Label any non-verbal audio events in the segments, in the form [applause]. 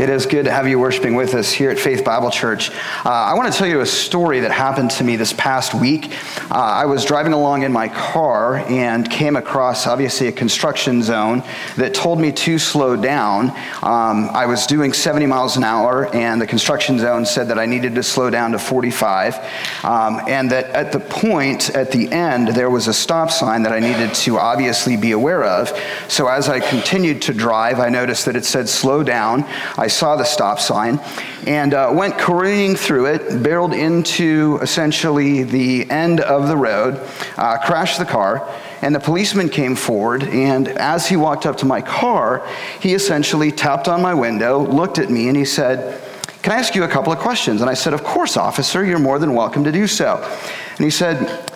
It is good to have you worshiping with us here at Faith Bible Church. Uh, I want to tell you a story that happened to me this past week. Uh, I was driving along in my car and came across, obviously, a construction zone that told me to slow down. Um, I was doing 70 miles an hour, and the construction zone said that I needed to slow down to 45, um, and that at the point, at the end, there was a stop sign that I needed to obviously be aware of. So as I continued to drive, I noticed that it said slow down. I saw the stop sign and uh, went careening through it, barreled into essentially the end of the road, uh, crashed the car, and the policeman came forward. And as he walked up to my car, he essentially tapped on my window, looked at me, and he said, Can I ask you a couple of questions? And I said, Of course, officer, you're more than welcome to do so. And he said,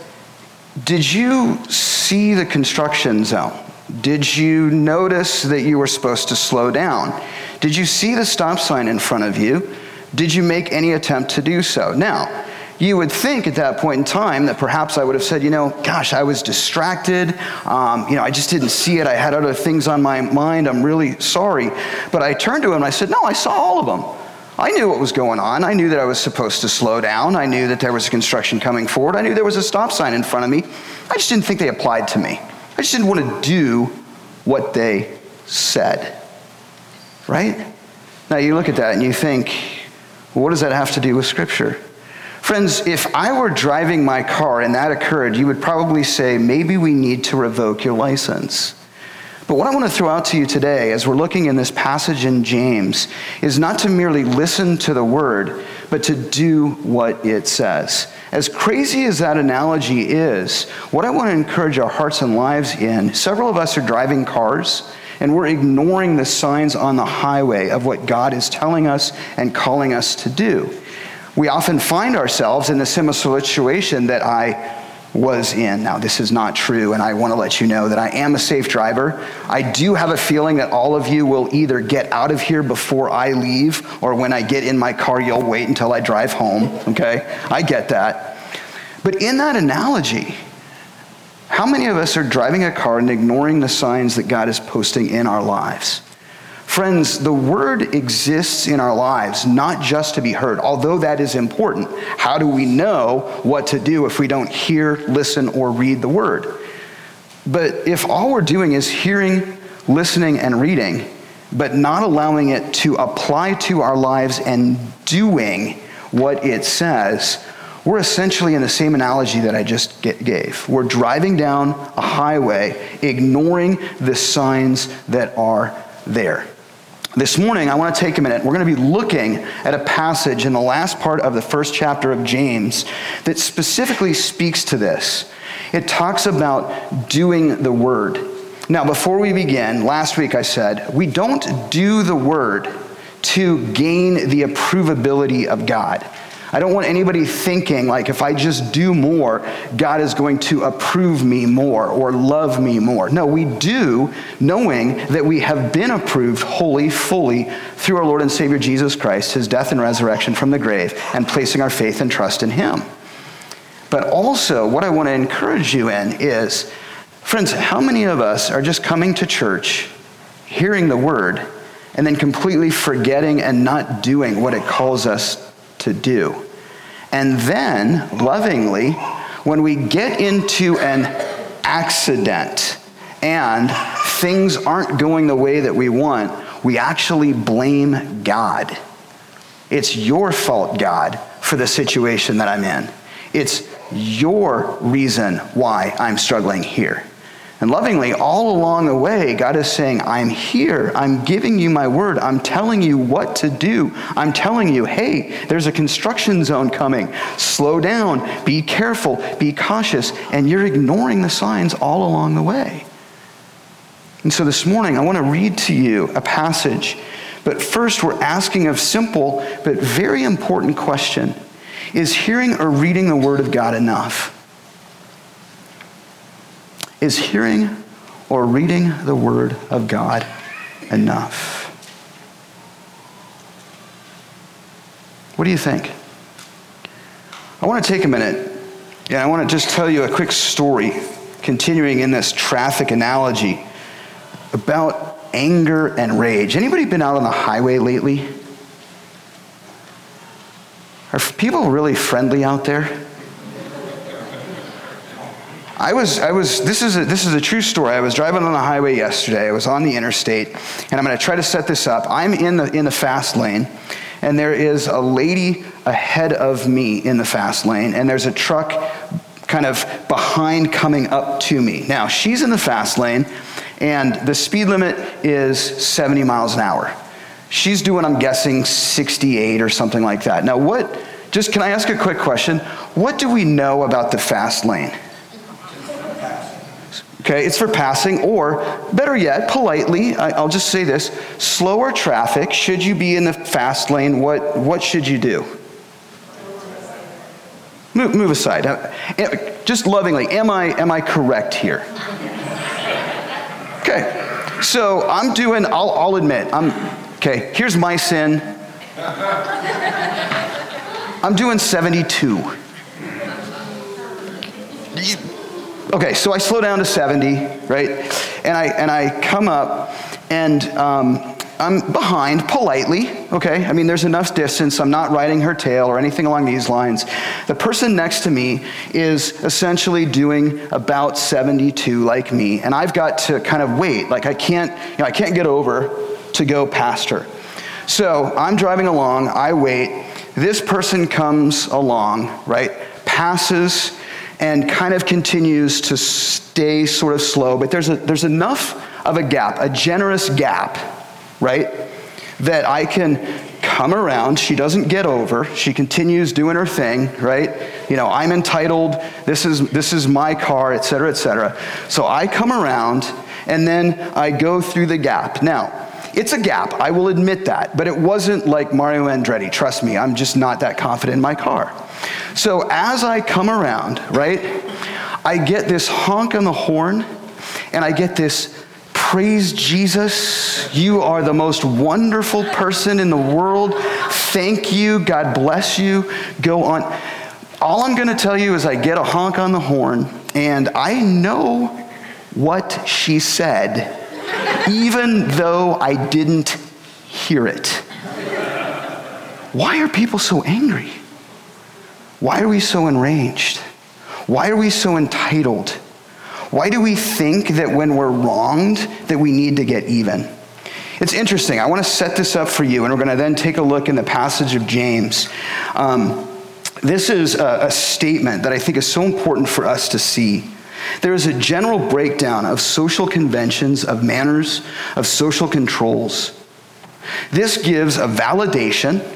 Did you see the construction zone? Did you notice that you were supposed to slow down? Did you see the stop sign in front of you? Did you make any attempt to do so? Now, you would think at that point in time that perhaps I would have said, you know, gosh, I was distracted. Um, you know, I just didn't see it. I had other things on my mind. I'm really sorry. But I turned to him and I said, no, I saw all of them. I knew what was going on. I knew that I was supposed to slow down. I knew that there was a construction coming forward. I knew there was a stop sign in front of me. I just didn't think they applied to me. I just didn't want to do what they said. Right? Now you look at that and you think, what does that have to do with Scripture? Friends, if I were driving my car and that occurred, you would probably say, maybe we need to revoke your license. But what I want to throw out to you today, as we're looking in this passage in James, is not to merely listen to the word, but to do what it says. As crazy as that analogy is, what I want to encourage our hearts and lives in several of us are driving cars and we're ignoring the signs on the highway of what God is telling us and calling us to do. We often find ourselves in the similar situation that I was in. Now, this is not true, and I want to let you know that I am a safe driver. I do have a feeling that all of you will either get out of here before I leave, or when I get in my car, you'll wait until I drive home, okay? I get that. But in that analogy, how many of us are driving a car and ignoring the signs that God is posting in our lives? Friends, the word exists in our lives not just to be heard, although that is important. How do we know what to do if we don't hear, listen, or read the word? But if all we're doing is hearing, listening, and reading, but not allowing it to apply to our lives and doing what it says, we're essentially in the same analogy that I just gave. We're driving down a highway, ignoring the signs that are there. This morning, I want to take a minute. We're going to be looking at a passage in the last part of the first chapter of James that specifically speaks to this. It talks about doing the word. Now, before we begin, last week I said, we don't do the word to gain the approvability of God. I don't want anybody thinking like if I just do more, God is going to approve me more or love me more. No, we do knowing that we have been approved wholly, fully through our Lord and Savior Jesus Christ, his death and resurrection from the grave, and placing our faith and trust in him. But also, what I want to encourage you in is, friends, how many of us are just coming to church, hearing the word, and then completely forgetting and not doing what it calls us to do? And then, lovingly, when we get into an accident and things aren't going the way that we want, we actually blame God. It's your fault, God, for the situation that I'm in. It's your reason why I'm struggling here. And lovingly, all along the way, God is saying, I'm here. I'm giving you my word. I'm telling you what to do. I'm telling you, hey, there's a construction zone coming. Slow down. Be careful. Be cautious. And you're ignoring the signs all along the way. And so this morning, I want to read to you a passage. But first, we're asking a simple but very important question Is hearing or reading the Word of God enough? Is hearing or reading the Word of God enough? What do you think? I want to take a minute and I want to just tell you a quick story, continuing in this traffic analogy, about anger and rage. Anybody been out on the highway lately? Are people really friendly out there? I was, I was, this is, a, this is a true story. I was driving on the highway yesterday. I was on the interstate, and I'm going to try to set this up. I'm in the, in the fast lane, and there is a lady ahead of me in the fast lane, and there's a truck kind of behind coming up to me. Now, she's in the fast lane, and the speed limit is 70 miles an hour. She's doing, I'm guessing, 68 or something like that. Now, what, just can I ask a quick question? What do we know about the fast lane? Okay, it's for passing, or better yet, politely, I'll just say this slower traffic, should you be in the fast lane, what, what should you do? Move, move aside. Uh, just lovingly, am I, am I correct here? Okay, so I'm doing, I'll, I'll admit, I'm, okay, here's my sin. I'm doing 72. Okay, so I slow down to 70, right? And I, and I come up, and um, I'm behind politely, okay? I mean, there's enough distance. I'm not riding her tail or anything along these lines. The person next to me is essentially doing about 72 like me, and I've got to kind of wait. Like I can't, you know, I can't get over to go past her. So I'm driving along, I wait. This person comes along, right? Passes and kind of continues to stay sort of slow, but there's, a, there's enough of a gap, a generous gap right? That I can come around. She doesn't get over. She continues doing her thing, right? You know, I'm entitled. This is this is my car, et cetera, et cetera. So I come around and then I go through the gap. Now, it's a gap. I will admit that, but it wasn't like Mario Andretti. Trust me, I'm just not that confident in my car. So as I come around, right, I get this honk on the horn, and I get this Praise Jesus. You are the most wonderful person in the world. Thank you. God bless you. Go on. All I'm going to tell you is I get a honk on the horn, and I know what she said, even though I didn't hear it. Why are people so angry? Why are we so enraged? Why are we so entitled? Why do we think that when we're wronged that we need to get even? It's interesting. I want to set this up for you, and we're going to then take a look in the passage of James. Um, this is a, a statement that I think is so important for us to see. There is a general breakdown of social conventions, of manners, of social controls. This gives a validation,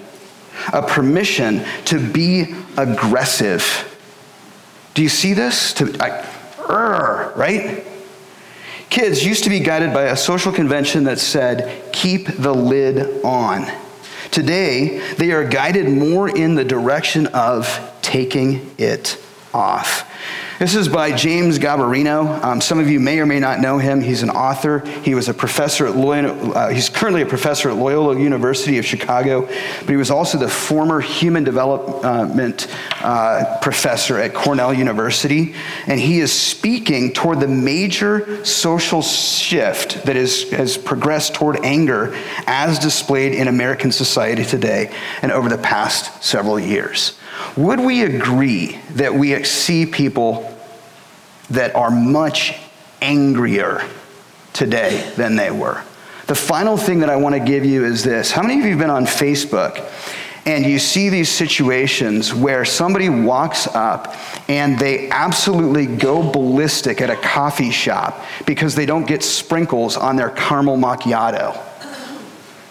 a permission to be aggressive. Do you see this? To, I, right? Kids used to be guided by a social convention that said, keep the lid on. Today, they are guided more in the direction of taking it off. This is by James Garbarino. Um, some of you may or may not know him. He's an author. He was a professor at Loyola, uh, he's currently a professor at Loyola University of Chicago, but he was also the former human development uh, professor at Cornell University. And he is speaking toward the major social shift that is, has progressed toward anger as displayed in American society today and over the past several years. Would we agree that we see people that are much angrier today than they were? The final thing that I want to give you is this. How many of you have been on Facebook and you see these situations where somebody walks up and they absolutely go ballistic at a coffee shop because they don't get sprinkles on their caramel macchiato?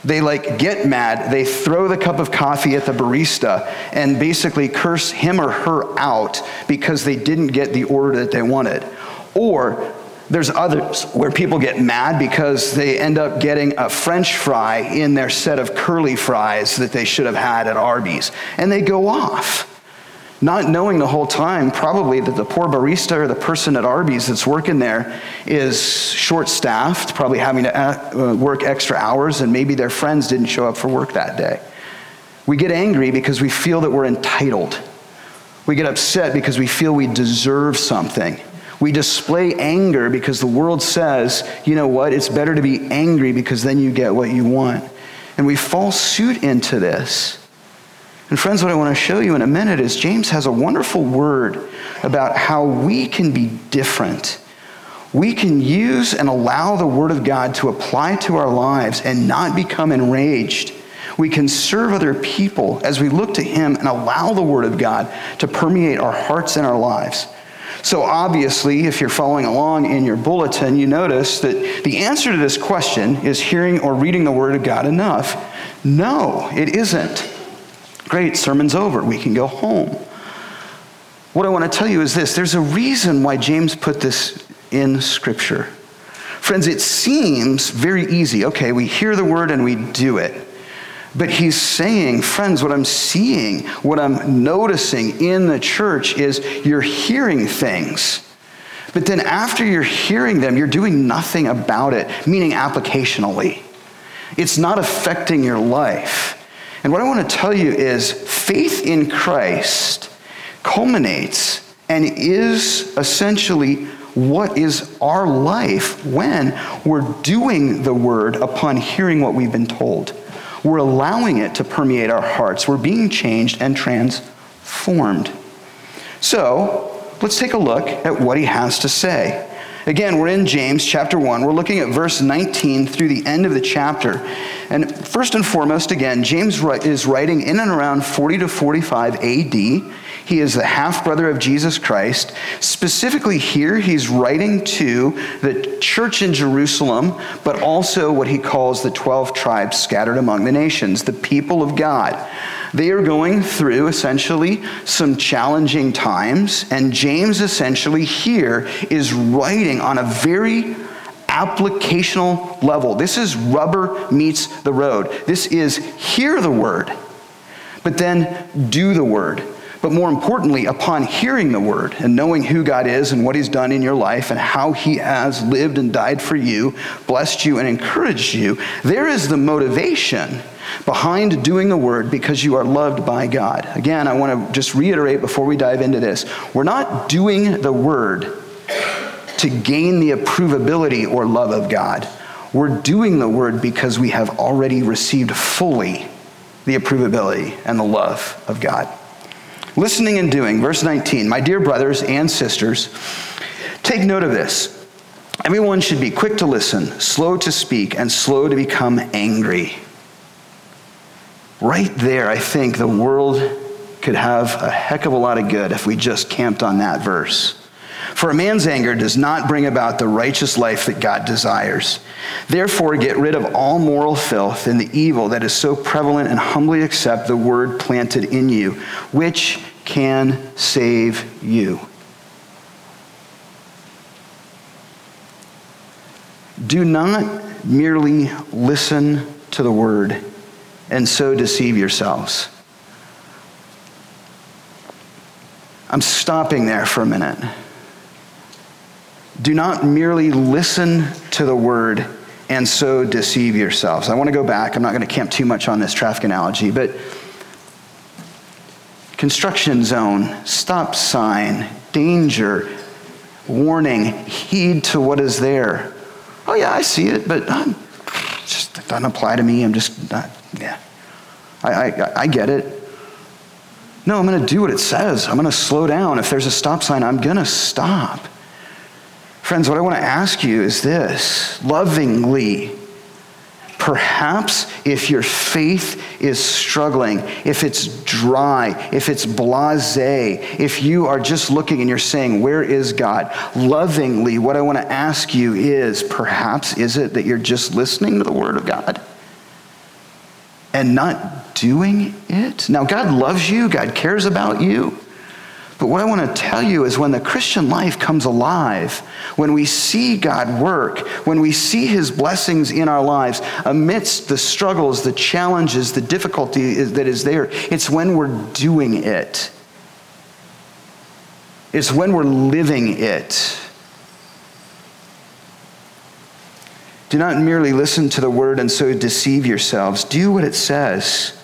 They like get mad, they throw the cup of coffee at the barista and basically curse him or her out because they didn't get the order that they wanted. Or there's others where people get mad because they end up getting a french fry in their set of curly fries that they should have had at Arby's. And they go off not knowing the whole time probably that the poor barista or the person at Arby's that's working there is short staffed, probably having to uh, work extra hours, and maybe their friends didn't show up for work that day. We get angry because we feel that we're entitled. We get upset because we feel we deserve something. We display anger because the world says, you know what, it's better to be angry because then you get what you want. And we fall suit into this. And friends, what I want to show you in a minute is James has a wonderful word about how we can be different. We can use and allow the Word of God to apply to our lives and not become enraged. We can serve other people as we look to Him and allow the Word of God to permeate our hearts and our lives. So, obviously, if you're following along in your bulletin, you notice that the answer to this question is hearing or reading the Word of God enough? No, it isn't. Great, sermon's over. We can go home. What I want to tell you is this there's a reason why James put this in Scripture. Friends, it seems very easy. Okay, we hear the word and we do it. But he's saying, friends, what I'm seeing, what I'm noticing in the church is you're hearing things. But then after you're hearing them, you're doing nothing about it, meaning applicationally. It's not affecting your life. And what I want to tell you is faith in Christ culminates and is essentially what is our life when we're doing the word upon hearing what we've been told. We're allowing it to permeate our hearts. We're being changed and transformed. So, let's take a look at what he has to say. Again, we're in James chapter 1. We're looking at verse 19 through the end of the chapter. And first and foremost, again, James is writing in and around 40 to 45 AD. He is the half brother of Jesus Christ. Specifically, here, he's writing to the church in Jerusalem, but also what he calls the 12 tribes scattered among the nations, the people of God. They are going through essentially some challenging times, and James essentially here is writing on a very applicational level. This is rubber meets the road. This is hear the word, but then do the word. But more importantly, upon hearing the word and knowing who God is and what he's done in your life and how he has lived and died for you, blessed you, and encouraged you, there is the motivation behind doing the word because you are loved by God. Again, I want to just reiterate before we dive into this we're not doing the word to gain the approvability or love of God. We're doing the word because we have already received fully the approvability and the love of God. Listening and doing, verse 19. My dear brothers and sisters, take note of this. Everyone should be quick to listen, slow to speak, and slow to become angry. Right there, I think the world could have a heck of a lot of good if we just camped on that verse. For a man's anger does not bring about the righteous life that God desires. Therefore, get rid of all moral filth and the evil that is so prevalent and humbly accept the word planted in you, which can save you. Do not merely listen to the word and so deceive yourselves. I'm stopping there for a minute. Do not merely listen to the word and so deceive yourselves. I want to go back. I'm not going to camp too much on this traffic analogy, but construction zone, stop sign, danger, warning, heed to what is there. Oh, yeah, I see it, but I'm, just doesn't apply to me. I'm just not, yeah. I, I, I get it. No, I'm going to do what it says. I'm going to slow down. If there's a stop sign, I'm going to stop. Friends, what I want to ask you is this lovingly. Perhaps if your faith is struggling, if it's dry, if it's blase, if you are just looking and you're saying, Where is God? Lovingly, what I want to ask you is perhaps is it that you're just listening to the Word of God and not doing it? Now, God loves you, God cares about you. But what I want to tell you is when the Christian life comes alive, when we see God work, when we see his blessings in our lives, amidst the struggles, the challenges, the difficulty that is there, it's when we're doing it. It's when we're living it. Do not merely listen to the word and so deceive yourselves. Do what it says.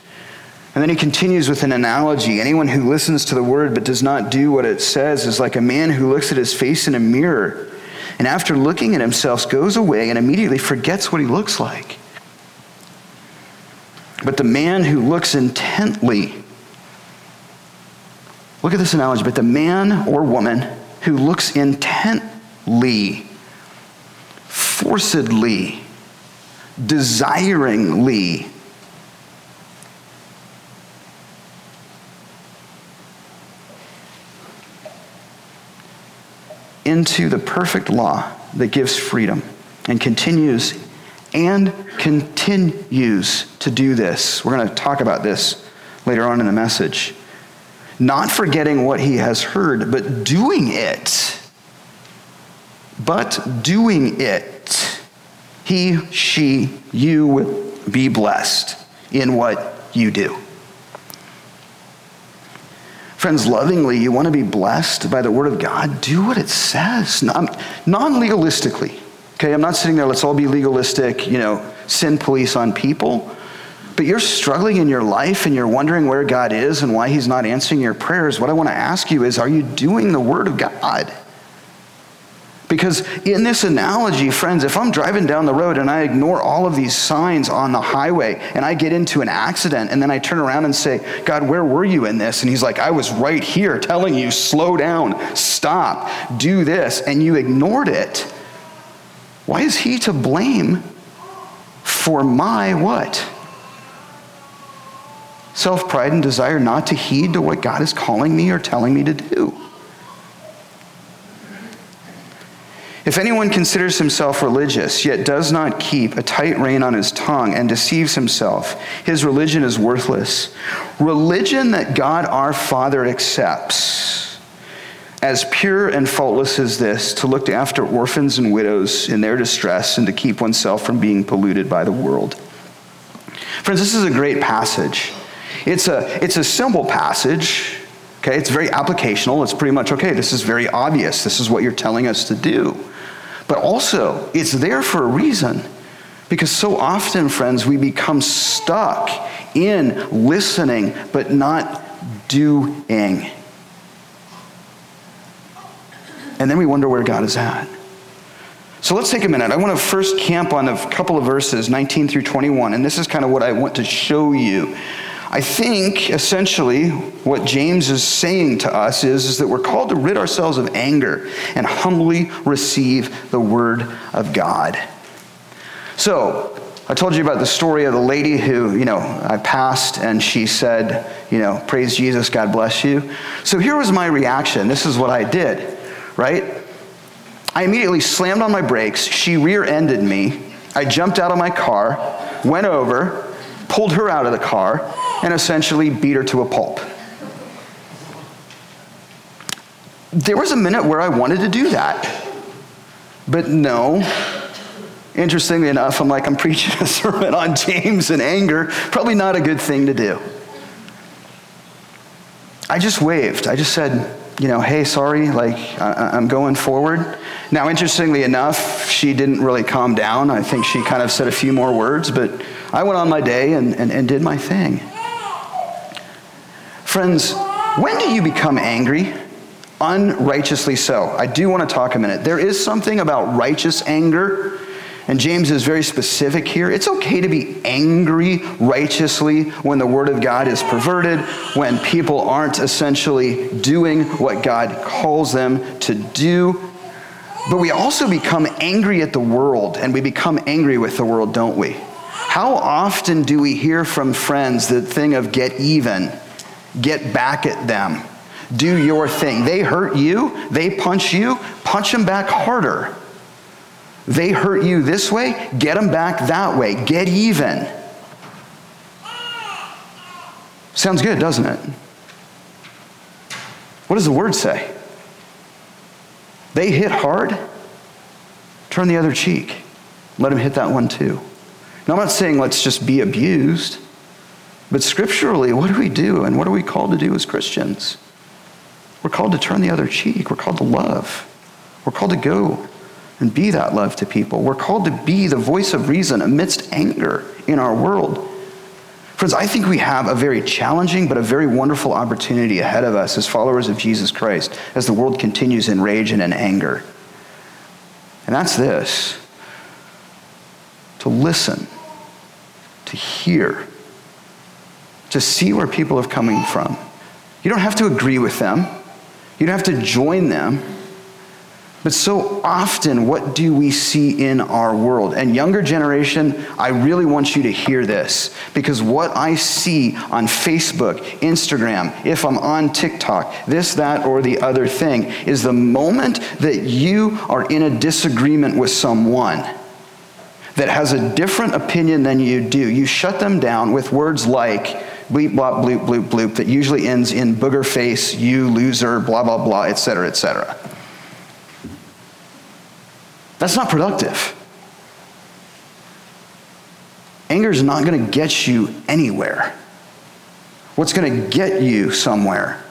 And then he continues with an analogy. Anyone who listens to the word but does not do what it says is like a man who looks at his face in a mirror and after looking at himself goes away and immediately forgets what he looks like. But the man who looks intently, look at this analogy, but the man or woman who looks intently, forcedly, desiringly, into the perfect law that gives freedom and continues and continues to do this. We're going to talk about this later on in the message. Not forgetting what he has heard, but doing it. But doing it. He, she, you will be blessed in what you do. Friends, lovingly, you want to be blessed by the Word of God? Do what it says, non legalistically. Okay, I'm not sitting there, let's all be legalistic, you know, sin police on people. But you're struggling in your life and you're wondering where God is and why He's not answering your prayers. What I want to ask you is are you doing the Word of God? Because in this analogy, friends, if I'm driving down the road and I ignore all of these signs on the highway and I get into an accident and then I turn around and say, God, where were you in this? And he's like, I was right here telling you, slow down, stop, do this, and you ignored it. Why is he to blame for my what? Self pride and desire not to heed to what God is calling me or telling me to do. If anyone considers himself religious, yet does not keep a tight rein on his tongue and deceives himself, his religion is worthless. Religion that God our Father accepts as pure and faultless as this to look after orphans and widows in their distress and to keep oneself from being polluted by the world. Friends, this is a great passage. It's a, it's a simple passage. Okay, it's very applicational. It's pretty much okay, this is very obvious. This is what you're telling us to do. But also, it's there for a reason. Because so often, friends, we become stuck in listening but not doing. And then we wonder where God is at. So let's take a minute. I want to first camp on a couple of verses, 19 through 21, and this is kind of what I want to show you I think essentially what James is saying to us is, is that we're called to rid ourselves of anger and humbly receive the word of God. So, I told you about the story of the lady who, you know, I passed and she said, you know, praise Jesus, God bless you. So here was my reaction. This is what I did, right? I immediately slammed on my brakes. She rear ended me. I jumped out of my car, went over, pulled her out of the car, and essentially beat her to a pulp. There was a minute where I wanted to do that. But no. Interestingly enough, I'm like, I'm preaching a [laughs] sermon on James and anger. Probably not a good thing to do. I just waved. I just said, you know, hey, sorry, like, I- am going forward. Now, interestingly enough, she didn't really calm down. I think she kind of said a few more words, but I went on my day and, and, and did my thing. Friends, when do you become angry? Unrighteously so. I do want to talk a minute. There is something about righteous anger, and James is very specific here. It's okay to be angry righteously when the word of God is perverted, when people aren't essentially doing what God calls them to do. But we also become angry at the world, and we become angry with the world, don't we? How often do we hear from friends the thing of get even? Get back at them. Do your thing. They hurt you, they punch you, punch them back harder. They hurt you this way, get them back that way. Get even. Sounds good, doesn't it? What does the word say? They hit hard, turn the other cheek. Let them hit that one too. Now, I'm not saying let's just be abused. But scripturally, what do we do and what are we called to do as Christians? We're called to turn the other cheek. We're called to love. We're called to go and be that love to people. We're called to be the voice of reason amidst anger in our world. Friends, I think we have a very challenging but a very wonderful opportunity ahead of us as followers of Jesus Christ as the world continues in rage and in anger. And that's this to listen, to hear, to see where people are coming from. You don't have to agree with them, you don't have to join them. But so often, what do we see in our world? And younger generation, I really want you to hear this because what I see on Facebook, Instagram, if I'm on TikTok, this, that, or the other thing, is the moment that you are in a disagreement with someone that has a different opinion than you do, you shut them down with words like, bleep, blop, bloop, bloop, bloop, that usually ends in booger face, you loser, blah, blah, blah, etc., etc. That's not productive. Anger is not going to get you anywhere. What's going to get you somewhere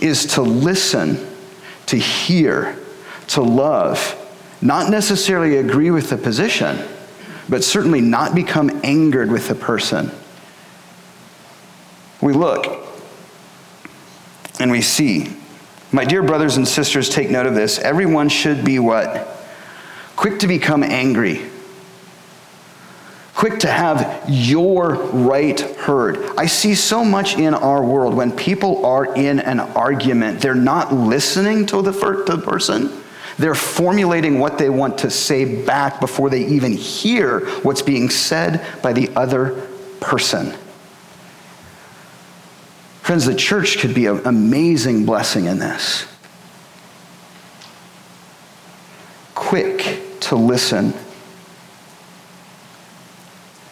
is to listen, to hear, to love, not necessarily agree with the position, but certainly not become angered with the person. We look and we see. My dear brothers and sisters, take note of this. Everyone should be what? quick to become angry, quick to have your right heard. I see so much in our world when people are in an argument, they're not listening to the, to the person. They're formulating what they want to say back before they even hear what's being said by the other person. Friends, the church could be an amazing blessing in this. Quick to listen,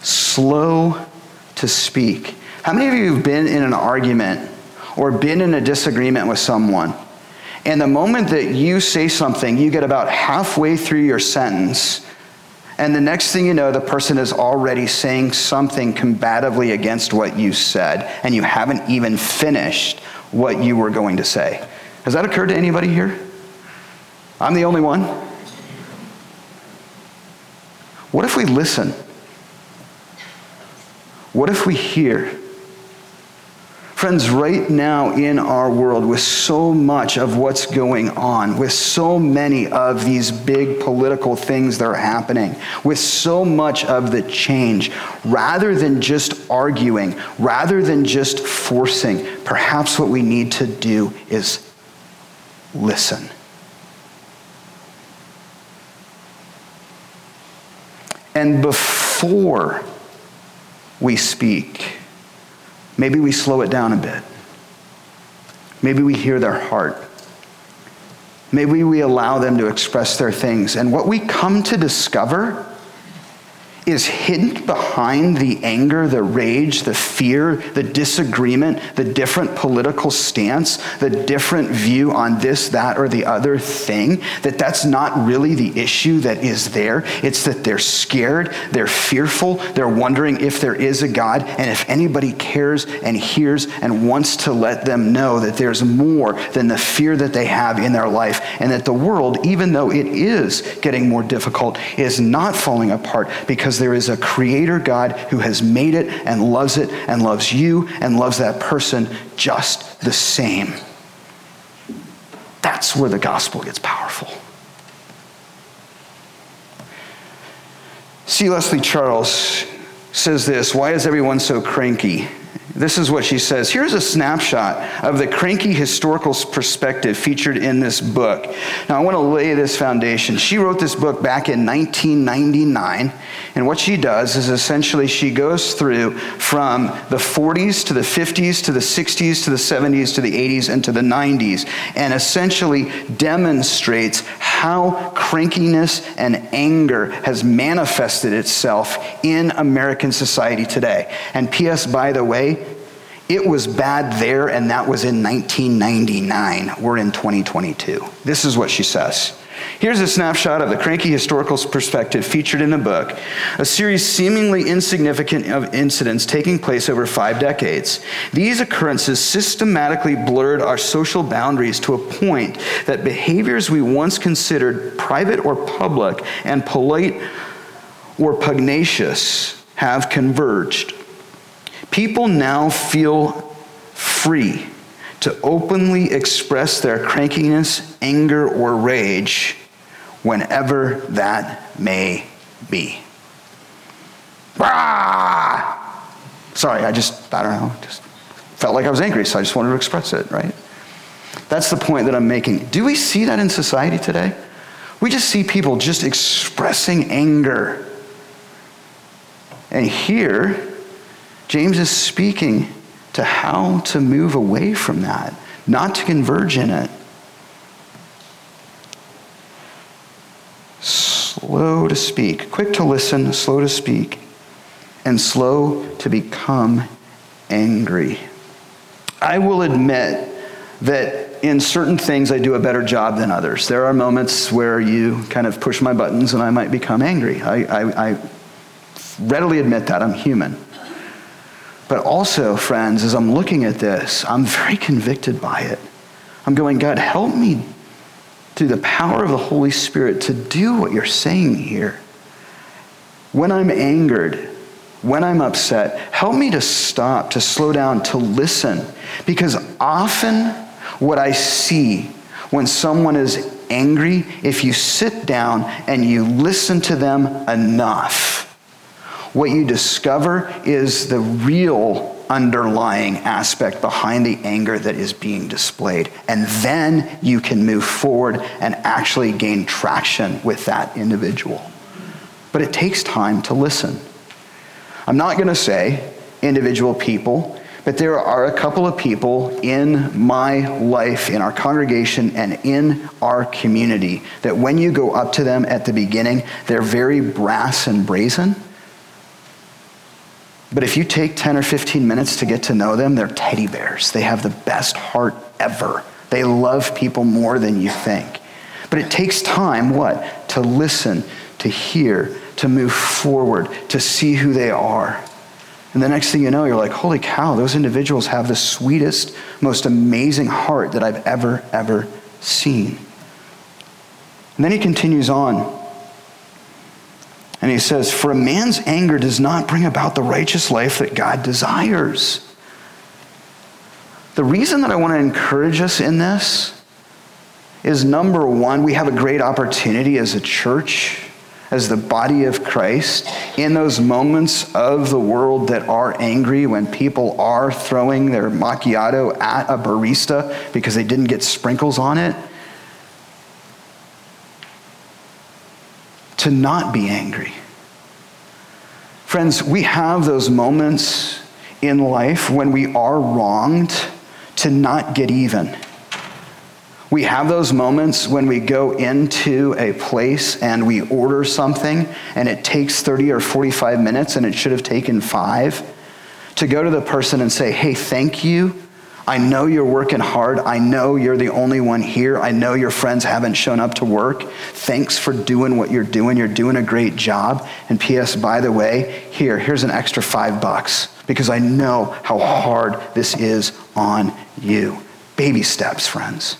slow to speak. How many of you have been in an argument or been in a disagreement with someone? And the moment that you say something, you get about halfway through your sentence, and the next thing you know, the person is already saying something combatively against what you said, and you haven't even finished what you were going to say. Has that occurred to anybody here? I'm the only one. What if we listen? What if we hear? Friends, right now in our world, with so much of what's going on, with so many of these big political things that are happening, with so much of the change, rather than just arguing, rather than just forcing, perhaps what we need to do is listen. And before we speak, maybe we slow it down a bit. Maybe we hear their heart. Maybe we allow them to express their things. And what we come to discover is hidden behind the anger, the rage, the fear, the disagreement, the different political stance, the different view on this, that, or the other thing, that that's not really the issue that is there. It's that they're scared, they're fearful, they're wondering if there is a God, and if anybody cares and hears and wants to let them know that there's more than the fear that they have in their life, and that the world, even though it is getting more difficult, is not falling apart because there is a creator God who has made it and loves it and loves you and loves that person just the same. That's where the gospel gets powerful. C. Leslie Charles says this Why is everyone so cranky? This is what she says. Here's a snapshot of the cranky historical perspective featured in this book. Now, I want to lay this foundation. She wrote this book back in 1999, and what she does is essentially she goes through from the 40s to the 50s to the 60s to the 70s to the 80s and to the 90s, and essentially demonstrates how crankiness and anger has manifested itself in American society today. And P.S., by the way, it was bad there, and that was in 1999. We're in 2022. This is what she says. Here's a snapshot of the cranky historical perspective featured in the book, a series seemingly insignificant of incidents taking place over five decades. These occurrences systematically blurred our social boundaries to a point that behaviors we once considered private or public and polite or pugnacious have converged People now feel free to openly express their crankiness, anger, or rage whenever that may be. Rah! Sorry, I just, I don't know, just felt like I was angry, so I just wanted to express it, right? That's the point that I'm making. Do we see that in society today? We just see people just expressing anger. And here, James is speaking to how to move away from that, not to converge in it. Slow to speak, quick to listen, slow to speak, and slow to become angry. I will admit that in certain things I do a better job than others. There are moments where you kind of push my buttons and I might become angry. I, I, I readily admit that. I'm human. But also, friends, as I'm looking at this, I'm very convicted by it. I'm going, God, help me through the power of the Holy Spirit to do what you're saying here. When I'm angered, when I'm upset, help me to stop, to slow down, to listen. Because often what I see when someone is angry, if you sit down and you listen to them enough, what you discover is the real underlying aspect behind the anger that is being displayed. And then you can move forward and actually gain traction with that individual. But it takes time to listen. I'm not going to say individual people, but there are a couple of people in my life, in our congregation, and in our community that when you go up to them at the beginning, they're very brass and brazen. But if you take 10 or 15 minutes to get to know them, they're teddy bears. They have the best heart ever. They love people more than you think. But it takes time, what? To listen, to hear, to move forward, to see who they are. And the next thing you know, you're like, holy cow, those individuals have the sweetest, most amazing heart that I've ever, ever seen. And then he continues on. And he says, For a man's anger does not bring about the righteous life that God desires. The reason that I want to encourage us in this is number one, we have a great opportunity as a church, as the body of Christ, in those moments of the world that are angry, when people are throwing their macchiato at a barista because they didn't get sprinkles on it to not be angry. Friends, we have those moments in life when we are wronged to not get even. We have those moments when we go into a place and we order something and it takes 30 or 45 minutes and it should have taken five. To go to the person and say, hey, thank you I know you're working hard. I know you're the only one here. I know your friends haven't shown up to work. Thanks for doing what you're doing. You're doing a great job. And P.S., by the way, here, here's an extra five bucks because I know how hard this is on you. Baby steps, friends.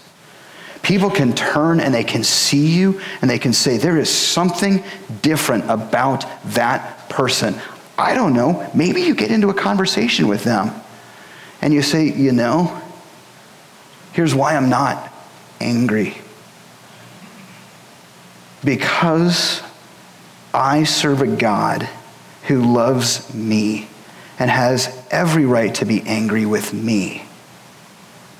People can turn and they can see you and they can say, there is something different about that person. I don't know. Maybe you get into a conversation with them and you say, you know, here's why I'm not angry. Because I serve a God who loves me and has every right to be angry with me.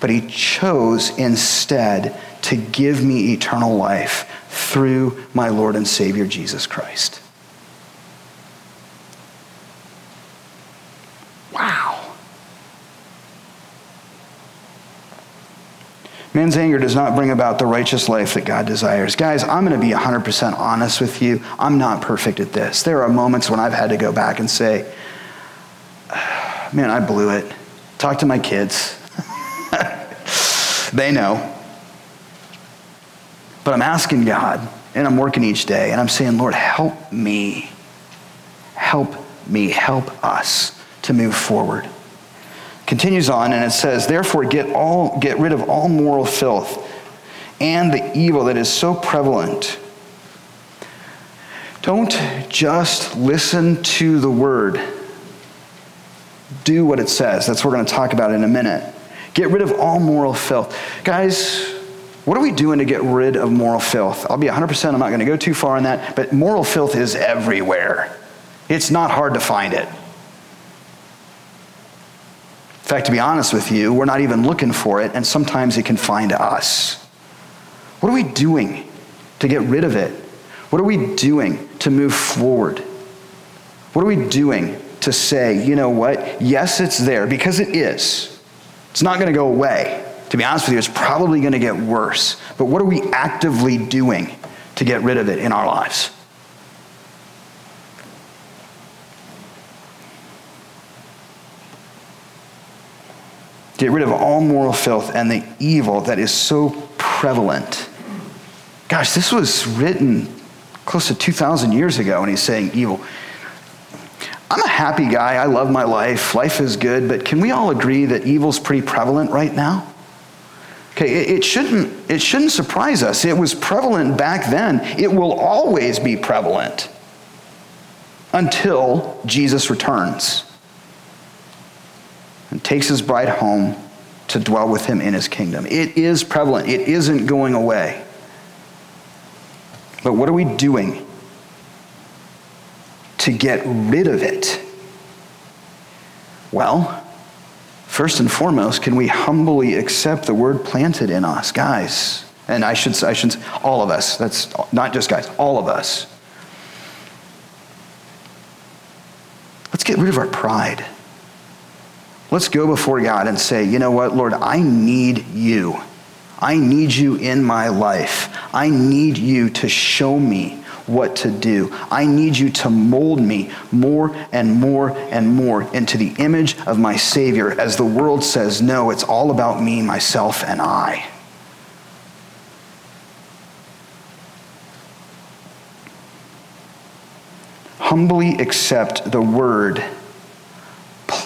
But he chose instead to give me eternal life through my Lord and Savior Jesus Christ. Man's anger does not bring about the righteous life that God desires. Guys, I'm going to be 100% honest with you. I'm not perfect at this. There are moments when I've had to go back and say, [sighs] man, I blew it. Talk to my kids. [laughs] they know. But I'm asking God, and I'm working each day, and I'm saying, Lord, help me. Help me. Help us to move forward continues on and it says, Therefore, get, all, get rid of all moral filth and the evil that is so prevalent. Don't just listen to the word. do what it says. That's what we're going to talk about in a minute. Get rid of all moral filth. Guys, what are we doing to get rid of moral filth? I'll be 100%, I'm not going to go too far on that, but moral filth is everywhere. It's not hard to find it. In fact, to be honest with you, we're not even looking for it, and sometimes it can find us. What are we doing to get rid of it? What are we doing to move forward? What are we doing to say, you know what? Yes, it's there because it is. It's not going to go away. To be honest with you, it's probably going to get worse. But what are we actively doing to get rid of it in our lives? Get rid of all moral filth and the evil that is so prevalent. Gosh, this was written close to 2,000 years ago, and he's saying evil. I'm a happy guy. I love my life. Life is good. But can we all agree that evil's pretty prevalent right now? Okay, it, it, shouldn't, it shouldn't surprise us. It was prevalent back then. It will always be prevalent until Jesus returns and takes his bride home to dwell with him in his kingdom. It is prevalent, it isn't going away. But what are we doing to get rid of it? Well, first and foremost, can we humbly accept the word planted in us, guys? And I should, I should, all of us. That's not just guys, all of us. Let's get rid of our pride. Let's go before God and say, you know what, Lord, I need you. I need you in my life. I need you to show me what to do. I need you to mold me more and more and more into the image of my Savior as the world says, no, it's all about me, myself, and I. Humbly accept the word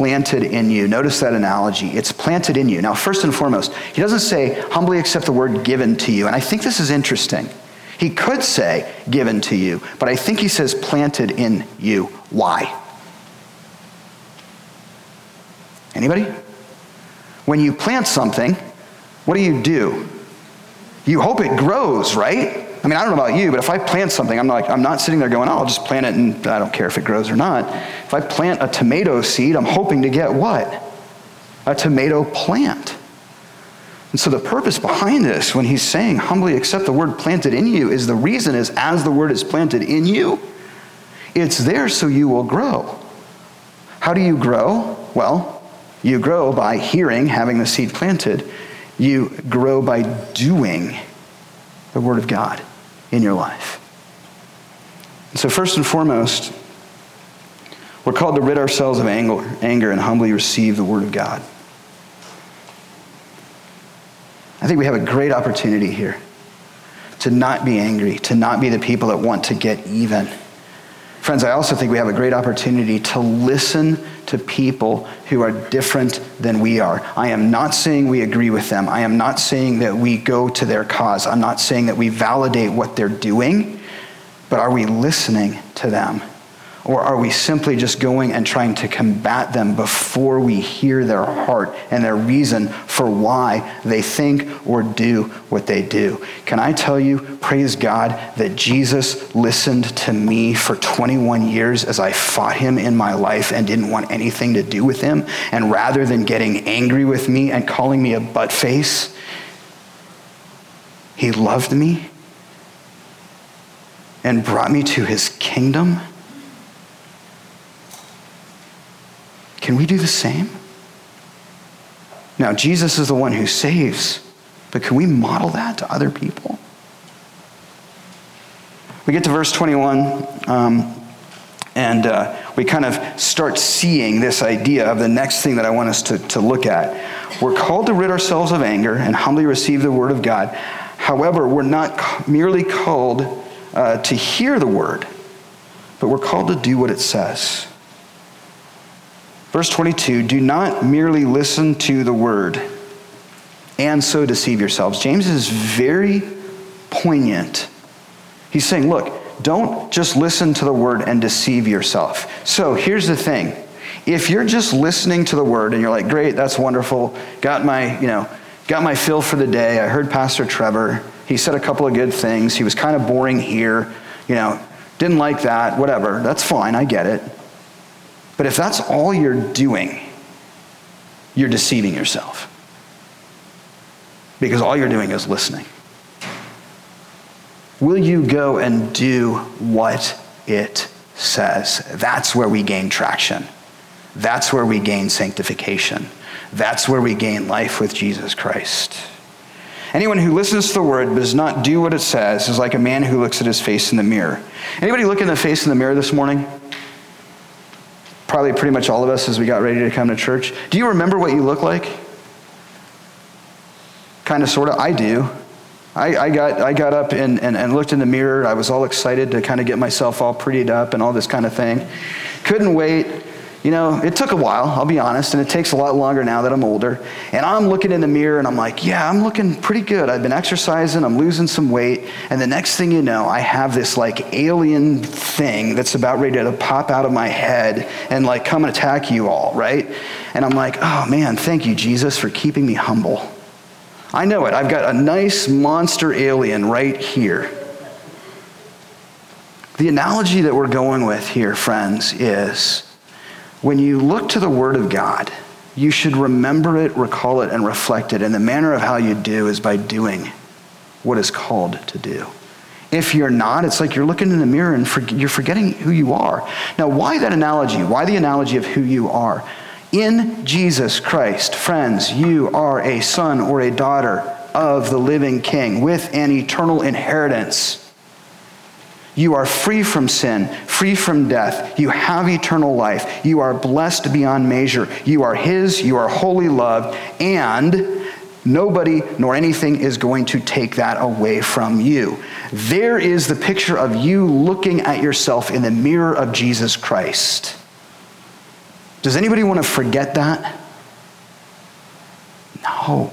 planted in you. Notice that analogy. It's planted in you. Now, first and foremost, he doesn't say, humbly accept the word given to you. And I think this is interesting. He could say given to you, but I think he says planted in you. Why? Anybody? When you plant something, what do you do? You hope it grows, right? I mean, I don't know about you, but if I plant something, I'm like, I'm not sitting there going, oh, I'll just plant it and I don't care if it grows or not. If I plant a tomato seed, I'm hoping to get what? A tomato plant. And so the purpose behind this, when he's saying humbly accept the word planted in you, is the reason is as the word is planted in you, it's there so you will grow. How do you grow? Well, you grow by hearing, having the seed planted. You grow by doing the word of God in your life. So, first and foremost, we're called to rid ourselves of anger and humbly receive the word of God. I think we have a great opportunity here to not be angry, to not be the people that want to get even. Friends, I also think we have a great opportunity to listen to people who are different than we are. I am not saying we agree with them. I am not saying that we go to their cause. I'm not saying that we validate what they're doing, but are we listening to them? Or are we simply just going and trying to combat them before we hear their heart and their reason for why they think or do what they do? Can I tell you, praise God, that Jesus listened to me for 21 years as I fought him in my life and didn't want anything to do with him? And rather than getting angry with me and calling me a butt face, he loved me and brought me to his kingdom Can we do the same? Now, Jesus is the one who saves, but can we model that to other people? We get to verse 21, um, and uh, we kind of start seeing this idea of the next thing that I want us to, to look at. We're called to rid ourselves of anger and humbly receive the word of God. However, we're not merely called uh, to hear the word, but we're called to do what it says. Verse 22 Do not merely listen to the word and so deceive yourselves. James is very poignant. He's saying, Look, don't just listen to the word and deceive yourself. So here's the thing If you're just listening to the word and you're like, great, that's wonderful, got my, you know, got my fill for the day. I heard Pastor Trevor. He said a couple of good things. He was kind of boring here, you know, didn't like that, whatever. That's fine, I get it. But if that's all you're doing, you're deceiving yourself. Because all you're doing is listening. Will you go and do what it says? That's where we gain traction. That's where we gain sanctification. That's where we gain life with Jesus Christ. Anyone who listens to the word but does not do what it says is like a man who looks at his face in the mirror. Anybody look in the face in the mirror this morning? Probably pretty much all of us as we got ready to come to church. Do you remember what you look like? Kind of, sort of. I do. I, I, got, I got up and, and, and looked in the mirror. I was all excited to kind of get myself all prettied up and all this kind of thing. Couldn't wait. You know, it took a while, I'll be honest, and it takes a lot longer now that I'm older. And I'm looking in the mirror and I'm like, yeah, I'm looking pretty good. I've been exercising, I'm losing some weight. And the next thing you know, I have this like alien thing that's about ready to pop out of my head and like come and attack you all, right? And I'm like, oh man, thank you, Jesus, for keeping me humble. I know it. I've got a nice monster alien right here. The analogy that we're going with here, friends, is when you look to the Word of God, you should remember it, recall it, and reflect it. And the manner of how you do is by doing what is called to do. If you're not, it's like you're looking in the mirror and for, you're forgetting who you are. Now, why that analogy? Why the analogy of who you are? In Jesus Christ, friends, you are a son or a daughter of the living King with an eternal inheritance. You are free from sin, free from death. You have eternal life. You are blessed beyond measure. You are His, you are wholly loved, and nobody nor anything is going to take that away from you. There is the picture of you looking at yourself in the mirror of Jesus Christ. Does anybody want to forget that? No.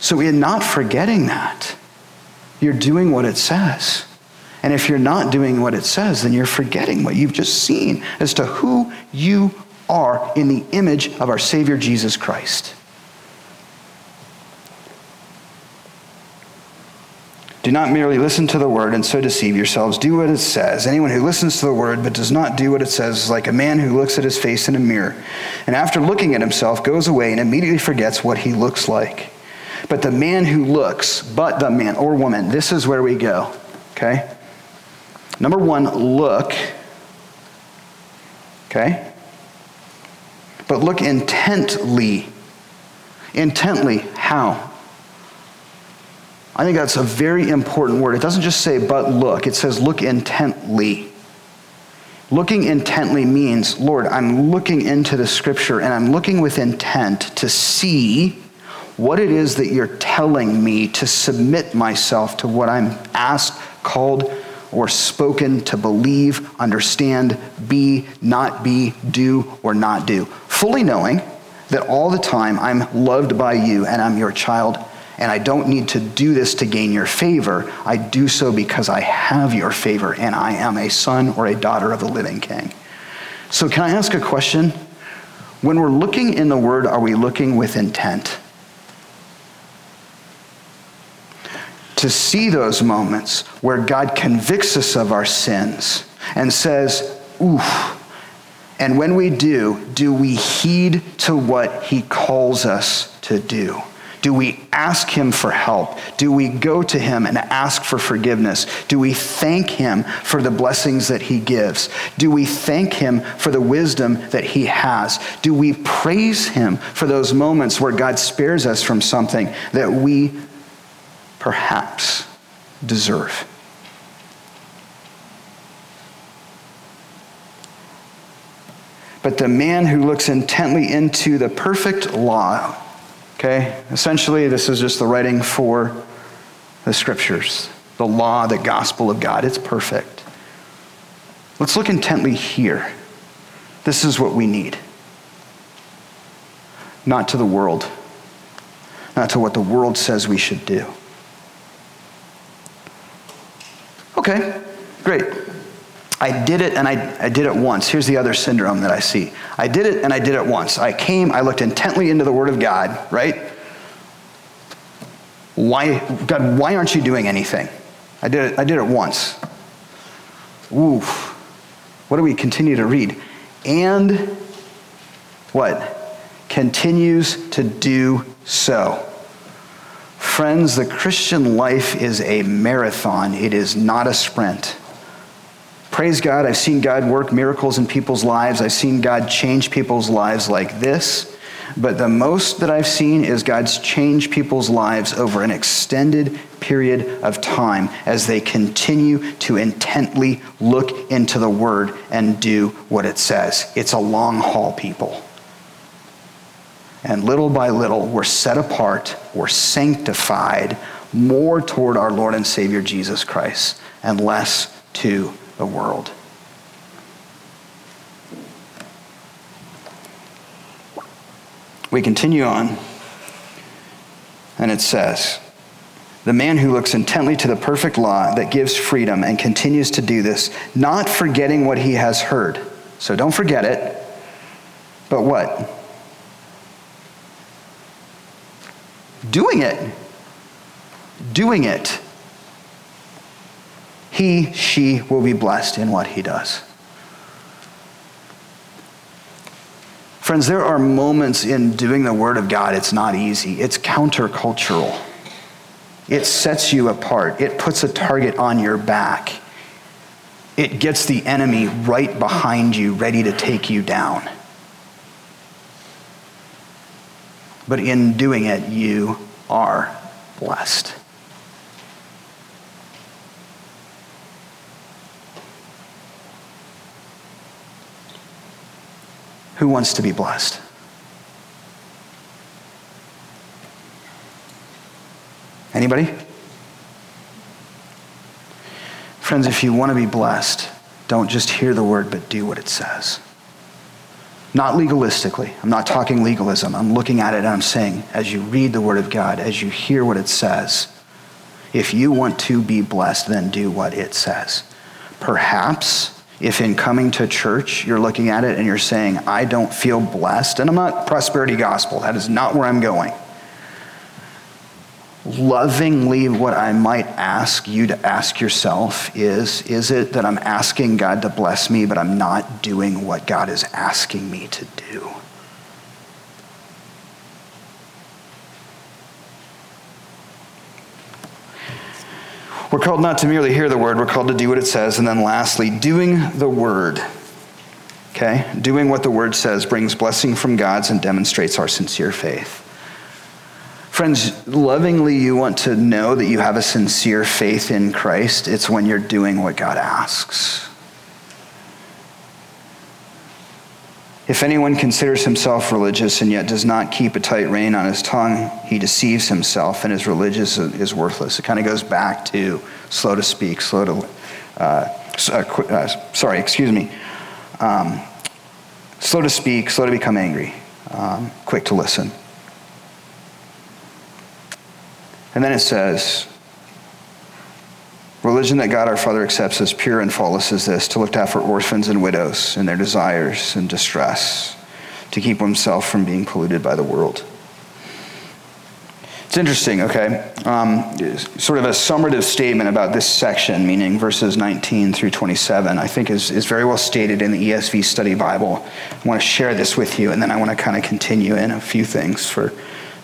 So, in not forgetting that, you're doing what it says. And if you're not doing what it says, then you're forgetting what you've just seen as to who you are in the image of our Savior Jesus Christ. Do not merely listen to the word and so deceive yourselves. Do what it says. Anyone who listens to the word but does not do what it says is like a man who looks at his face in a mirror and after looking at himself goes away and immediately forgets what he looks like. But the man who looks, but the man or woman, this is where we go. Okay? Number one, look. Okay? But look intently. Intently. How? I think that's a very important word. It doesn't just say, but look, it says, look intently. Looking intently means, Lord, I'm looking into the scripture and I'm looking with intent to see what it is that you're telling me to submit myself to what I'm asked, called, or spoken to believe, understand, be, not be, do, or not do. Fully knowing that all the time I'm loved by you and I'm your child, and I don't need to do this to gain your favor. I do so because I have your favor and I am a son or a daughter of the living king. So, can I ask a question? When we're looking in the word, are we looking with intent? To see those moments where God convicts us of our sins and says, oof. And when we do, do we heed to what he calls us to do? Do we ask him for help? Do we go to him and ask for forgiveness? Do we thank him for the blessings that he gives? Do we thank him for the wisdom that he has? Do we praise him for those moments where God spares us from something that we perhaps deserve. But the man who looks intently into the perfect law, okay, essentially, this is just the writing for the scriptures, the law, the gospel of God. It's perfect. Let's look intently here. This is what we need. Not to the world, not to what the world says we should do. Okay, great. I did it and I, I did it once. Here's the other syndrome that I see. I did it and I did it once. I came, I looked intently into the Word of God, right? Why, God, why aren't you doing anything? I did it, I did it once. Ooh. What do we continue to read? And what? Continues to do so. Friends, the Christian life is a marathon, it is not a sprint. Praise God, I've seen God work miracles in people's lives. I've seen God change people's lives like this. But the most that I've seen is God's change people's lives over an extended period of time as they continue to intently look into the Word and do what it says. It's a long haul, people. And little by little, we're set apart, we're sanctified more toward our Lord and Savior Jesus Christ and less to the world. We continue on, and it says, The man who looks intently to the perfect law that gives freedom and continues to do this, not forgetting what he has heard. So don't forget it, but what? Doing it. Doing it he, she will be blessed in what he does. Friends, there are moments in doing the Word of God, it's not easy. It's countercultural. It sets you apart, it puts a target on your back. It gets the enemy right behind you, ready to take you down. But in doing it, you are blessed. Who wants to be blessed? Anybody? Friends, if you want to be blessed, don't just hear the word, but do what it says. Not legalistically. I'm not talking legalism. I'm looking at it and I'm saying, as you read the word of God, as you hear what it says, if you want to be blessed, then do what it says. Perhaps if in coming to church you're looking at it and you're saying, I don't feel blessed, and I'm not prosperity gospel, that is not where I'm going. Lovingly, what I might ask you to ask yourself is Is it that I'm asking God to bless me, but I'm not doing what God is asking me to do? We're called not to merely hear the word, we're called to do what it says. And then lastly, doing the word. Okay? Doing what the word says brings blessing from God's and demonstrates our sincere faith. Friends, lovingly, you want to know that you have a sincere faith in Christ. It's when you're doing what God asks. If anyone considers himself religious and yet does not keep a tight rein on his tongue, he deceives himself and his religious is worthless. It kind of goes back to slow to speak, slow to, uh, uh, uh, sorry, excuse me, um, slow to speak, slow to become angry, um, quick to listen. And then it says, Religion that God our Father accepts as pure and faultless is this to look after orphans and widows in their desires and distress, to keep himself from being polluted by the world. It's interesting, okay? Um, sort of a summative statement about this section, meaning verses 19 through 27, I think is, is very well stated in the ESV Study Bible. I want to share this with you, and then I want to kind of continue in a few things for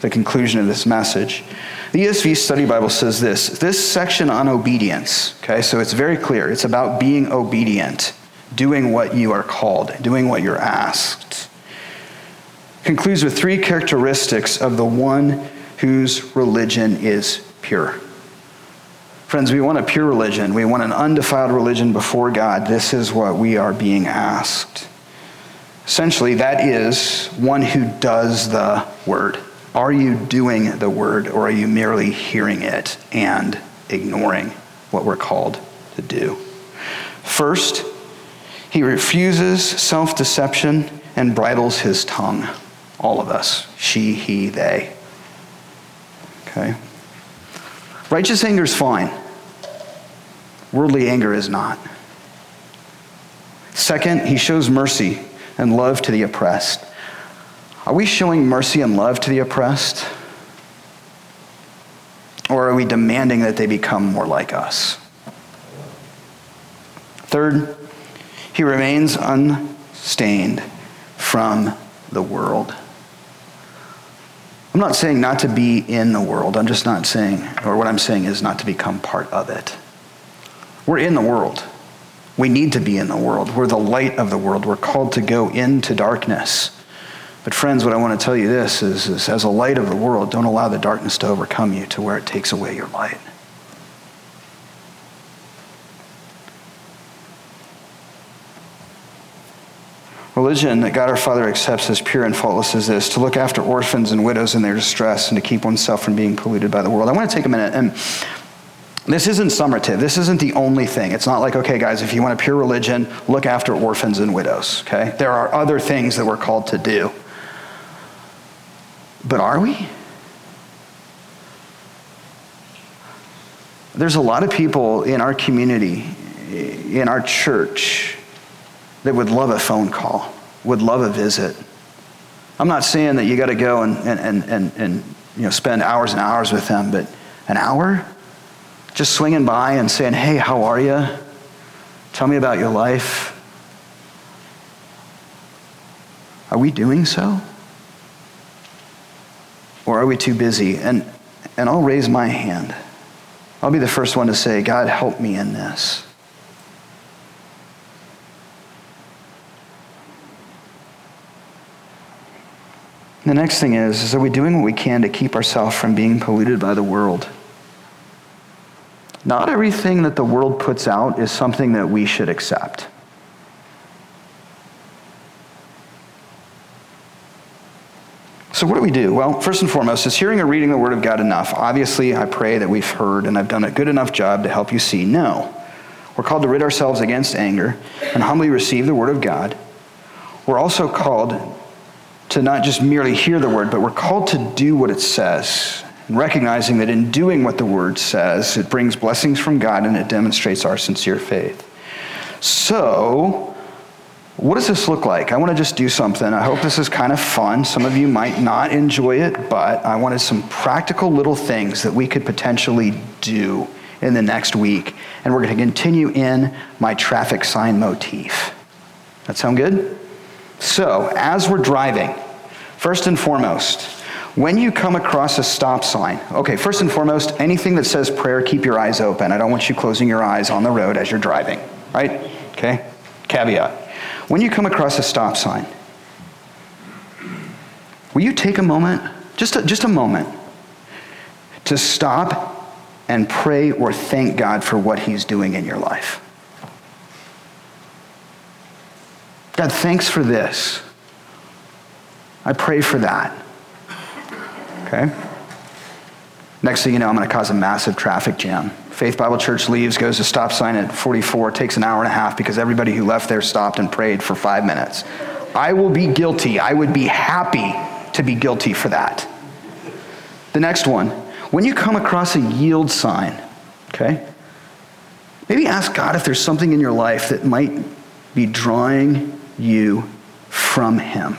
the conclusion of this message. The ESV Study Bible says this this section on obedience, okay, so it's very clear. It's about being obedient, doing what you are called, doing what you're asked. Concludes with three characteristics of the one whose religion is pure. Friends, we want a pure religion. We want an undefiled religion before God. This is what we are being asked. Essentially, that is one who does the word. Are you doing the word or are you merely hearing it and ignoring what we're called to do? First, he refuses self deception and bridles his tongue. All of us. She, he, they. Okay? Righteous anger is fine, worldly anger is not. Second, he shows mercy and love to the oppressed. Are we showing mercy and love to the oppressed? Or are we demanding that they become more like us? Third, he remains unstained from the world. I'm not saying not to be in the world. I'm just not saying, or what I'm saying is not to become part of it. We're in the world. We need to be in the world. We're the light of the world. We're called to go into darkness. But, friends, what I want to tell you this is, is as a light of the world, don't allow the darkness to overcome you to where it takes away your light. Religion that God our Father accepts as pure and faultless as this to look after orphans and widows in their distress and to keep oneself from being polluted by the world. I want to take a minute and this isn't summative. This isn't the only thing. It's not like, okay, guys, if you want a pure religion, look after orphans and widows, okay? There are other things that we're called to do. But are we? There's a lot of people in our community, in our church, that would love a phone call, would love a visit. I'm not saying that you got to go and, and, and, and, you know, spend hours and hours with them, but an hour? Just swinging by and saying, hey, how are you? Tell me about your life. Are we doing so? Or are we too busy? And, and I'll raise my hand. I'll be the first one to say, God, help me in this. The next thing is, is are we doing what we can to keep ourselves from being polluted by the world? Not everything that the world puts out is something that we should accept. So, what do we do? Well, first and foremost, is hearing or reading the Word of God enough? Obviously, I pray that we've heard and I've done a good enough job to help you see. No. We're called to rid ourselves against anger and humbly receive the Word of God. We're also called to not just merely hear the word, but we're called to do what it says. And recognizing that in doing what the word says, it brings blessings from God and it demonstrates our sincere faith. So, what does this look like? I want to just do something. I hope this is kind of fun. Some of you might not enjoy it, but I wanted some practical little things that we could potentially do in the next week. And we're going to continue in my traffic sign motif. That sound good? So, as we're driving, first and foremost, when you come across a stop sign, okay, first and foremost, anything that says prayer, keep your eyes open. I don't want you closing your eyes on the road as you're driving, right? Okay? Caveat. When you come across a stop sign, will you take a moment, just a, just a moment, to stop and pray or thank God for what He's doing in your life? God, thanks for this. I pray for that. Okay? Next thing you know, I'm going to cause a massive traffic jam. Faith Bible Church leaves, goes to stop sign at 44, takes an hour and a half because everybody who left there stopped and prayed for five minutes. I will be guilty. I would be happy to be guilty for that. The next one, when you come across a yield sign, okay, maybe ask God if there's something in your life that might be drawing you from Him.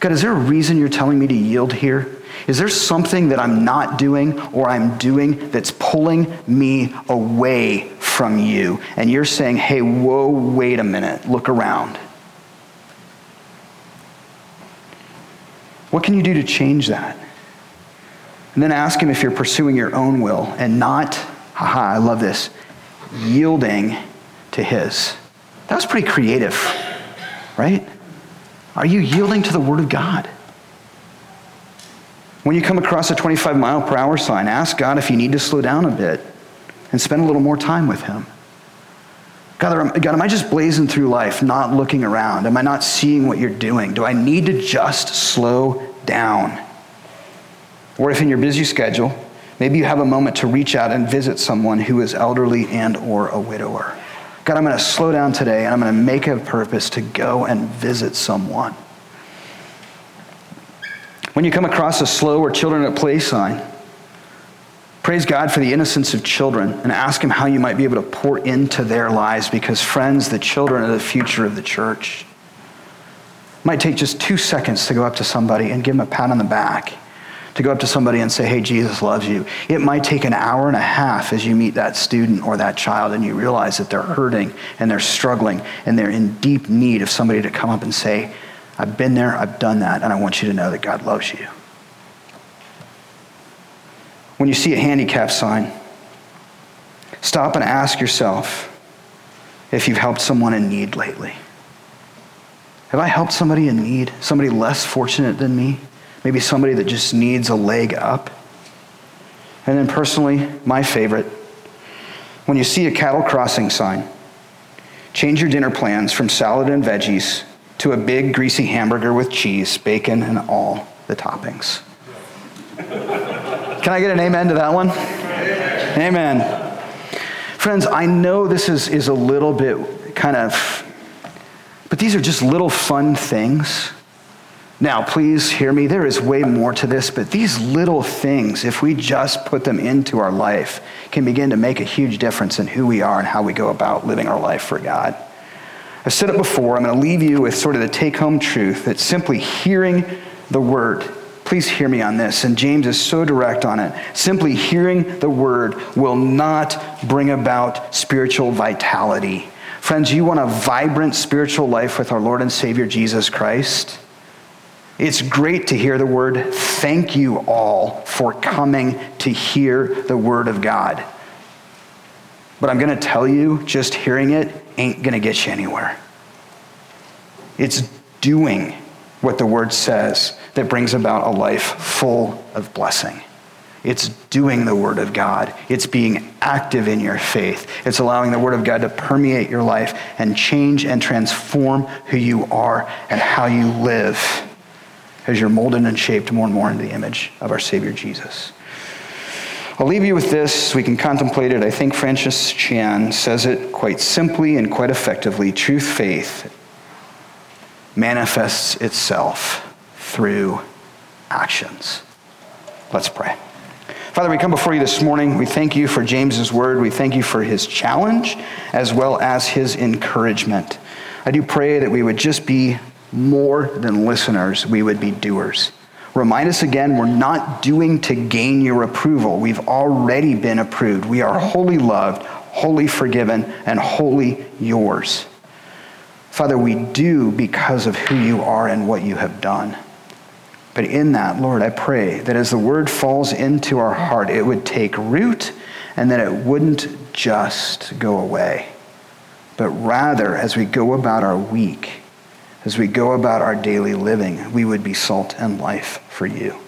God, is there a reason you're telling me to yield here? Is there something that I'm not doing or I'm doing that's pulling me away from you? And you're saying, hey, whoa, wait a minute, look around. What can you do to change that? And then ask him if you're pursuing your own will and not, haha, I love this, yielding to his. That was pretty creative right? Are you yielding to the Word of God? When you come across a 25 mile per hour sign, ask God if you need to slow down a bit and spend a little more time with Him. God, God, am I just blazing through life, not looking around? Am I not seeing what you're doing? Do I need to just slow down? Or if in your busy schedule, maybe you have a moment to reach out and visit someone who is elderly and or a widower. God, I'm going to slow down today and I'm going to make a purpose to go and visit someone. When you come across a slow or children at play sign, Praise God for the innocence of children and ask Him how you might be able to pour into their lives because, friends, the children are the future of the church. It might take just two seconds to go up to somebody and give them a pat on the back, to go up to somebody and say, Hey, Jesus loves you. It might take an hour and a half as you meet that student or that child and you realize that they're hurting and they're struggling and they're in deep need of somebody to come up and say, I've been there, I've done that, and I want you to know that God loves you when you see a handicap sign, stop and ask yourself if you've helped someone in need lately. Have I helped somebody in need? Somebody less fortunate than me? Maybe somebody that just needs a leg up? And then, personally, my favorite when you see a cattle crossing sign, change your dinner plans from salad and veggies to a big, greasy hamburger with cheese, bacon, and all the toppings. Can I get an amen to that one? Amen. amen. Friends, I know this is, is a little bit kind of, but these are just little fun things. Now, please hear me. There is way more to this, but these little things, if we just put them into our life, can begin to make a huge difference in who we are and how we go about living our life for God. I've said it before. I'm going to leave you with sort of the take home truth that simply hearing the word Please hear me on this. And James is so direct on it. Simply hearing the word will not bring about spiritual vitality. Friends, you want a vibrant spiritual life with our Lord and Savior Jesus Christ? It's great to hear the word. Thank you all for coming to hear the word of God. But I'm going to tell you, just hearing it ain't going to get you anywhere. It's doing what the word says that brings about a life full of blessing. It's doing the Word of God. It's being active in your faith. It's allowing the Word of God to permeate your life and change and transform who you are and how you live as you're molded and shaped more and more into the image of our Savior Jesus. I'll leave you with this we can contemplate it. I think Francis Chan says it quite simply and quite effectively. Truth faith manifests itself through actions. Let's pray. Father, we come before you this morning. We thank you for James's word. We thank you for his challenge as well as his encouragement. I do pray that we would just be more than listeners, we would be doers. Remind us again, we're not doing to gain your approval. We've already been approved. We are wholly loved, wholly forgiven, and wholly yours. Father, we do because of who you are and what you have done. But in that, Lord, I pray that as the word falls into our heart, it would take root and that it wouldn't just go away. But rather, as we go about our week, as we go about our daily living, we would be salt and life for you.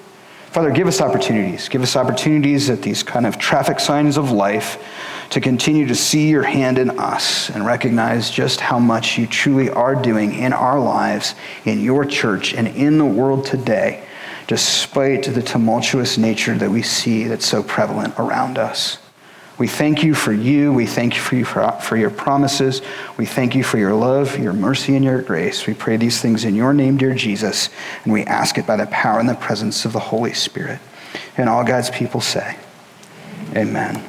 Father, give us opportunities. Give us opportunities at these kind of traffic signs of life to continue to see your hand in us and recognize just how much you truly are doing in our lives, in your church, and in the world today, despite the tumultuous nature that we see that's so prevalent around us. We thank you for you. We thank you for, you for, for your promises. We thank you for your love, your mercy, and your grace. We pray these things in your name, dear Jesus, and we ask it by the power and the presence of the Holy Spirit. And all God's people say, Amen.